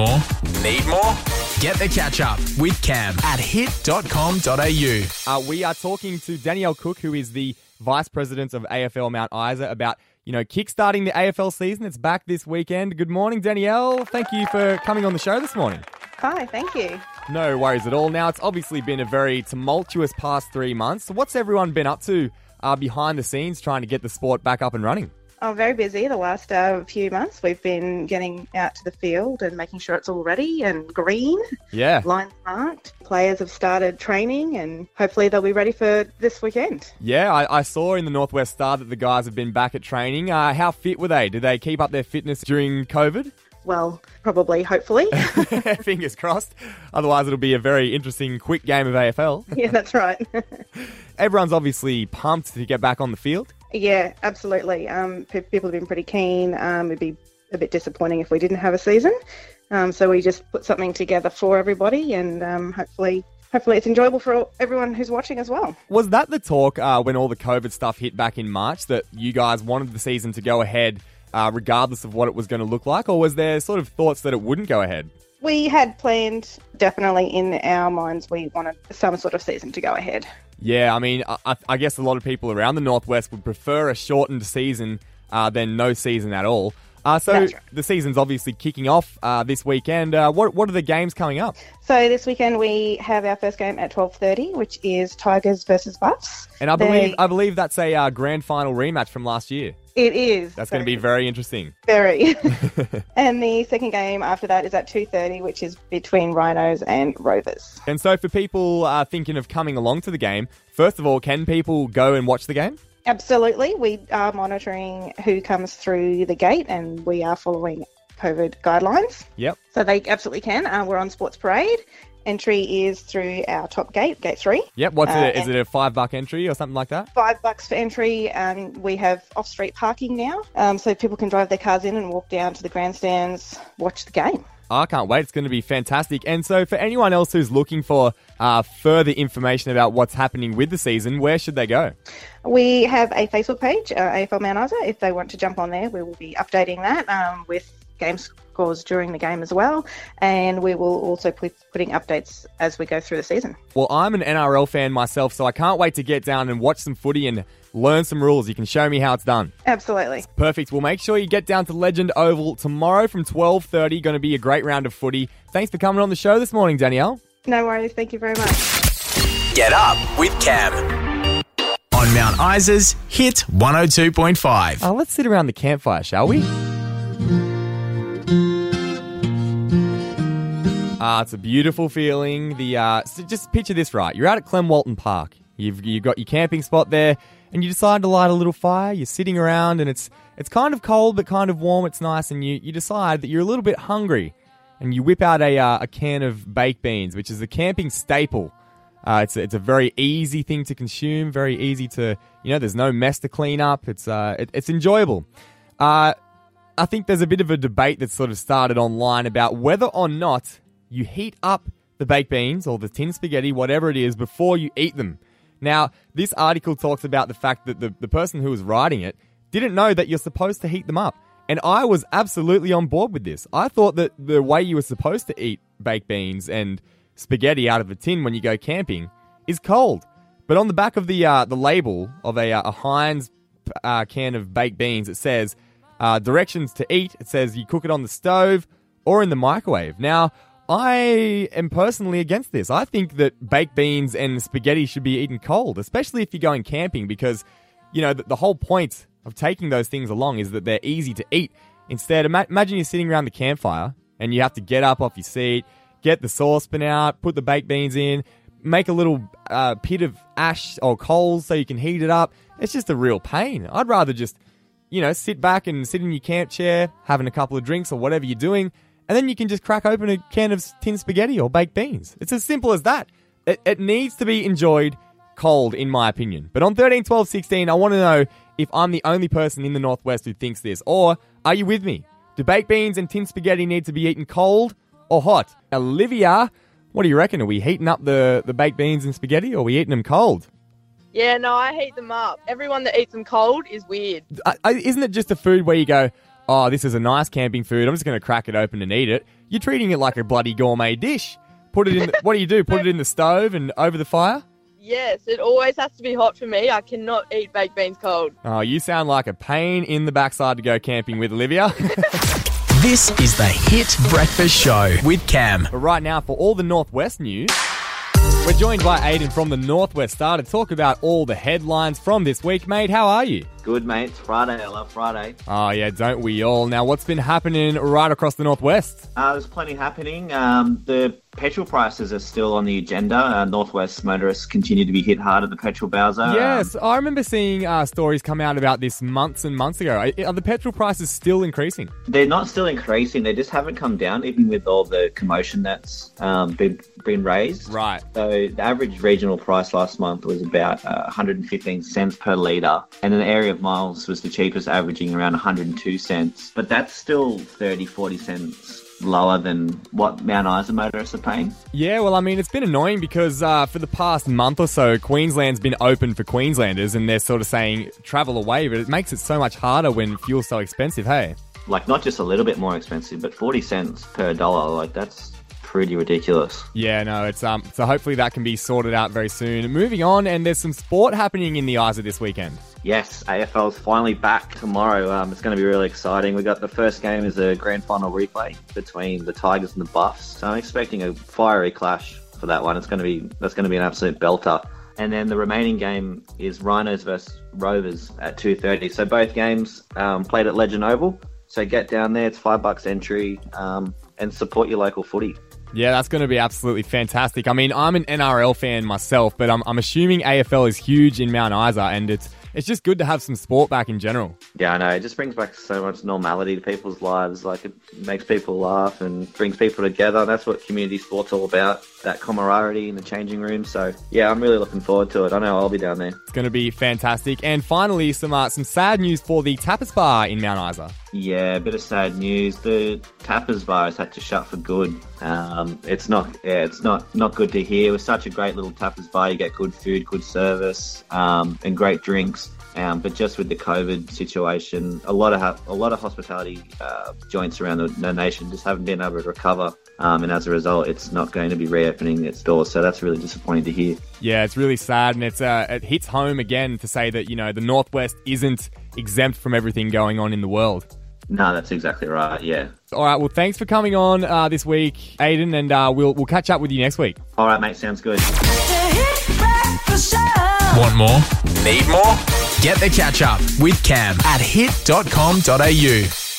more? Need more? Get the catch up with Cam at hit.com.au. Uh, we are talking to Danielle Cook, who is the Vice President of AFL Mount Isa, about you know kickstarting the AFL season. It's back this weekend. Good morning, Danielle. Thank you for coming on the show this morning. Hi, thank you. No worries at all. Now it's obviously been a very tumultuous past three months. So what's everyone been up to uh, behind the scenes trying to get the sport back up and running? I'm very busy the last uh, few months. We've been getting out to the field and making sure it's all ready and green. Yeah. Lines marked. Players have started training and hopefully they'll be ready for this weekend. Yeah, I, I saw in the Northwest Star that the guys have been back at training. Uh, how fit were they? Did they keep up their fitness during COVID? Well, probably, hopefully. Fingers crossed. Otherwise, it'll be a very interesting, quick game of AFL. yeah, that's right. Everyone's obviously pumped to get back on the field. Yeah, absolutely. Um, pe- people have been pretty keen. Um, it'd be a bit disappointing if we didn't have a season. Um, so we just put something together for everybody and um, hopefully. Hopefully, it's enjoyable for all- everyone who's watching as well. Was that the talk uh, when all the COVID stuff hit back in March that you guys wanted the season to go ahead uh, regardless of what it was going to look like? Or was there sort of thoughts that it wouldn't go ahead? We had planned, definitely in our minds, we wanted some sort of season to go ahead. Yeah, I mean, I, I guess a lot of people around the Northwest would prefer a shortened season uh, than no season at all. Uh, so right. the season's obviously kicking off uh, this weekend. Uh, what what are the games coming up? So this weekend we have our first game at twelve thirty, which is Tigers versus Buffs. And I They- believe I believe that's a uh, grand final rematch from last year. It is. That's going to be very interesting. very. and the second game after that is at two thirty, which is between Rhinos and Rovers. And so for people uh, thinking of coming along to the game, first of all, can people go and watch the game? Absolutely, we are monitoring who comes through the gate, and we are following COVID guidelines. Yep. So they absolutely can. Uh, we're on Sports Parade. Entry is through our top gate, Gate Three. Yep. What's Uh, it? Is it a five buck entry or something like that? five bucks for entry. Um, we have off-street parking now, um, so people can drive their cars in and walk down to the grandstands, watch the game. I can't wait. It's going to be fantastic. And so, for anyone else who's looking for uh, further information about what's happening with the season, where should they go? We have a Facebook page, uh, AFL Mount Isa. If they want to jump on there, we will be updating that um, with game scores during the game as well, and we will also be putting updates as we go through the season. Well, I'm an NRL fan myself, so I can't wait to get down and watch some footy and learn some rules. You can show me how it's done. Absolutely. Perfect. Well, make sure you get down to Legend Oval tomorrow from 12:30. Going to be a great round of footy. Thanks for coming on the show this morning, Danielle. No worries. Thank you very much. Get up with Cam. On Mount Isa's Hit 102.5. Uh, let's sit around the campfire, shall we? Ah, it's a beautiful feeling. The uh, so just picture this right. You're out at Clem Walton Park. You've you've got your camping spot there, and you decide to light a little fire. You're sitting around, and it's it's kind of cold but kind of warm. It's nice, and you you decide that you're a little bit hungry, and you whip out a uh, a can of baked beans, which is a camping staple. Uh, it's a, it's a very easy thing to consume, very easy to you know. There's no mess to clean up. It's uh it, it's enjoyable. Uh, I think there's a bit of a debate that's sort of started online about whether or not you heat up the baked beans or the tin spaghetti, whatever it is, before you eat them. Now, this article talks about the fact that the, the person who was writing it didn't know that you're supposed to heat them up. And I was absolutely on board with this. I thought that the way you were supposed to eat baked beans and spaghetti out of a tin when you go camping is cold. But on the back of the uh, the label of a, uh, a Heinz uh, can of baked beans, it says uh, directions to eat. It says you cook it on the stove or in the microwave. Now, I am personally against this. I think that baked beans and spaghetti should be eaten cold, especially if you're going camping, because you know the, the whole point of taking those things along is that they're easy to eat. Instead, ima- imagine you're sitting around the campfire and you have to get up off your seat, get the saucepan out, put the baked beans in, make a little uh, pit of ash or coals so you can heat it up. It's just a real pain. I'd rather just, you know, sit back and sit in your camp chair, having a couple of drinks or whatever you're doing, and then you can just crack open a can of tin spaghetti or baked beans. It's as simple as that. It, it needs to be enjoyed cold, in my opinion. But on 13, 12, 16, I want to know if I'm the only person in the Northwest who thinks this, or are you with me? Do baked beans and tin spaghetti need to be eaten cold or hot? Olivia, what do you reckon? Are we heating up the, the baked beans and spaghetti, or are we eating them cold? Yeah, no, I heat them up. Everyone that eats them cold is weird. I, I, isn't it just a food where you go, oh, this is a nice camping food. I'm just going to crack it open and eat it. You're treating it like a bloody gourmet dish. Put it in. The, what do you do? Put it in the stove and over the fire. Yes, it always has to be hot for me. I cannot eat baked beans cold. Oh, you sound like a pain in the backside to go camping with, Olivia. This is the Hit Breakfast Show with Cam. but right now, for all the Northwest news, we're joined by Aidan from the Northwest Star to talk about all the headlines from this week, mate. How are you? Good, mate. It's Friday. I love Friday. Oh, yeah, don't we all? Now, what's been happening right across the Northwest? Uh, there's plenty happening. Um, the petrol prices are still on the agenda. Uh, Northwest motorists continue to be hit hard at the petrol bowser. Um, Yes, I remember seeing uh, stories come out about this months and months ago. Are are the petrol prices still increasing? they're not still increasing. They just haven't come down, even with all the commotion that's um, been been raised. Right. So the average regional price last month was about uh, 115 cents per litre, and an area of miles was the cheapest, averaging around 102 cents. But that's still 30, 40 cents lower than what Mount Isa motorists are paying. Yeah, well, I mean, it's been annoying because uh, for the past month or so, Queensland's been open for Queenslanders, and they're sort of saying travel away, but it makes it so much harder when fuel's so expensive. Hey. Like not just a little bit more expensive, but 40 cents per dollar. Like that's pretty ridiculous. Yeah, no, it's um. So hopefully that can be sorted out very soon. Moving on, and there's some sport happening in the Isa this weekend. Yes, AFL's finally back tomorrow. Um, it's going to be really exciting. We got the first game is a grand final replay between the Tigers and the Buffs. So I'm expecting a fiery clash for that one. It's going to be that's going to be an absolute belter. And then the remaining game is Rhinos versus Rovers at 2:30. So both games um, played at Legend Oval. So get down there. It's five bucks entry um, and support your local footy. Yeah, that's going to be absolutely fantastic. I mean, I'm an NRL fan myself, but I'm, I'm assuming AFL is huge in Mount Isa, and it's it's just good to have some sport back in general. Yeah, I know. It just brings back so much normality to people's lives. Like it makes people laugh and brings people together. That's what community sport's all about. That camaraderie in the changing room. So yeah, I'm really looking forward to it. I know I'll be down there. It's going to be fantastic. And finally, some uh, some sad news for the Tapas Bar in Mount Isa. Yeah, a bit of sad news. The Tapas bar has had to shut for good. Um, it's not, yeah, it's not not good to hear. It was such a great little Tapas bar. You get good food, good service, um, and great drinks. Um, but just with the COVID situation, a lot of ha- a lot of hospitality uh, joints around the, the nation just haven't been able to recover, um, and as a result, it's not going to be reopening its doors. So that's really disappointing to hear. Yeah, it's really sad, and it's uh, it hits home again to say that you know the Northwest isn't exempt from everything going on in the world. No, that's exactly right. Yeah. All right, well, thanks for coming on uh, this week, Aidan, and uh, we'll we'll catch up with you next week. All right, mate. Sounds good. Want more? Need more? Get the catch up with Cam at hit.com.au.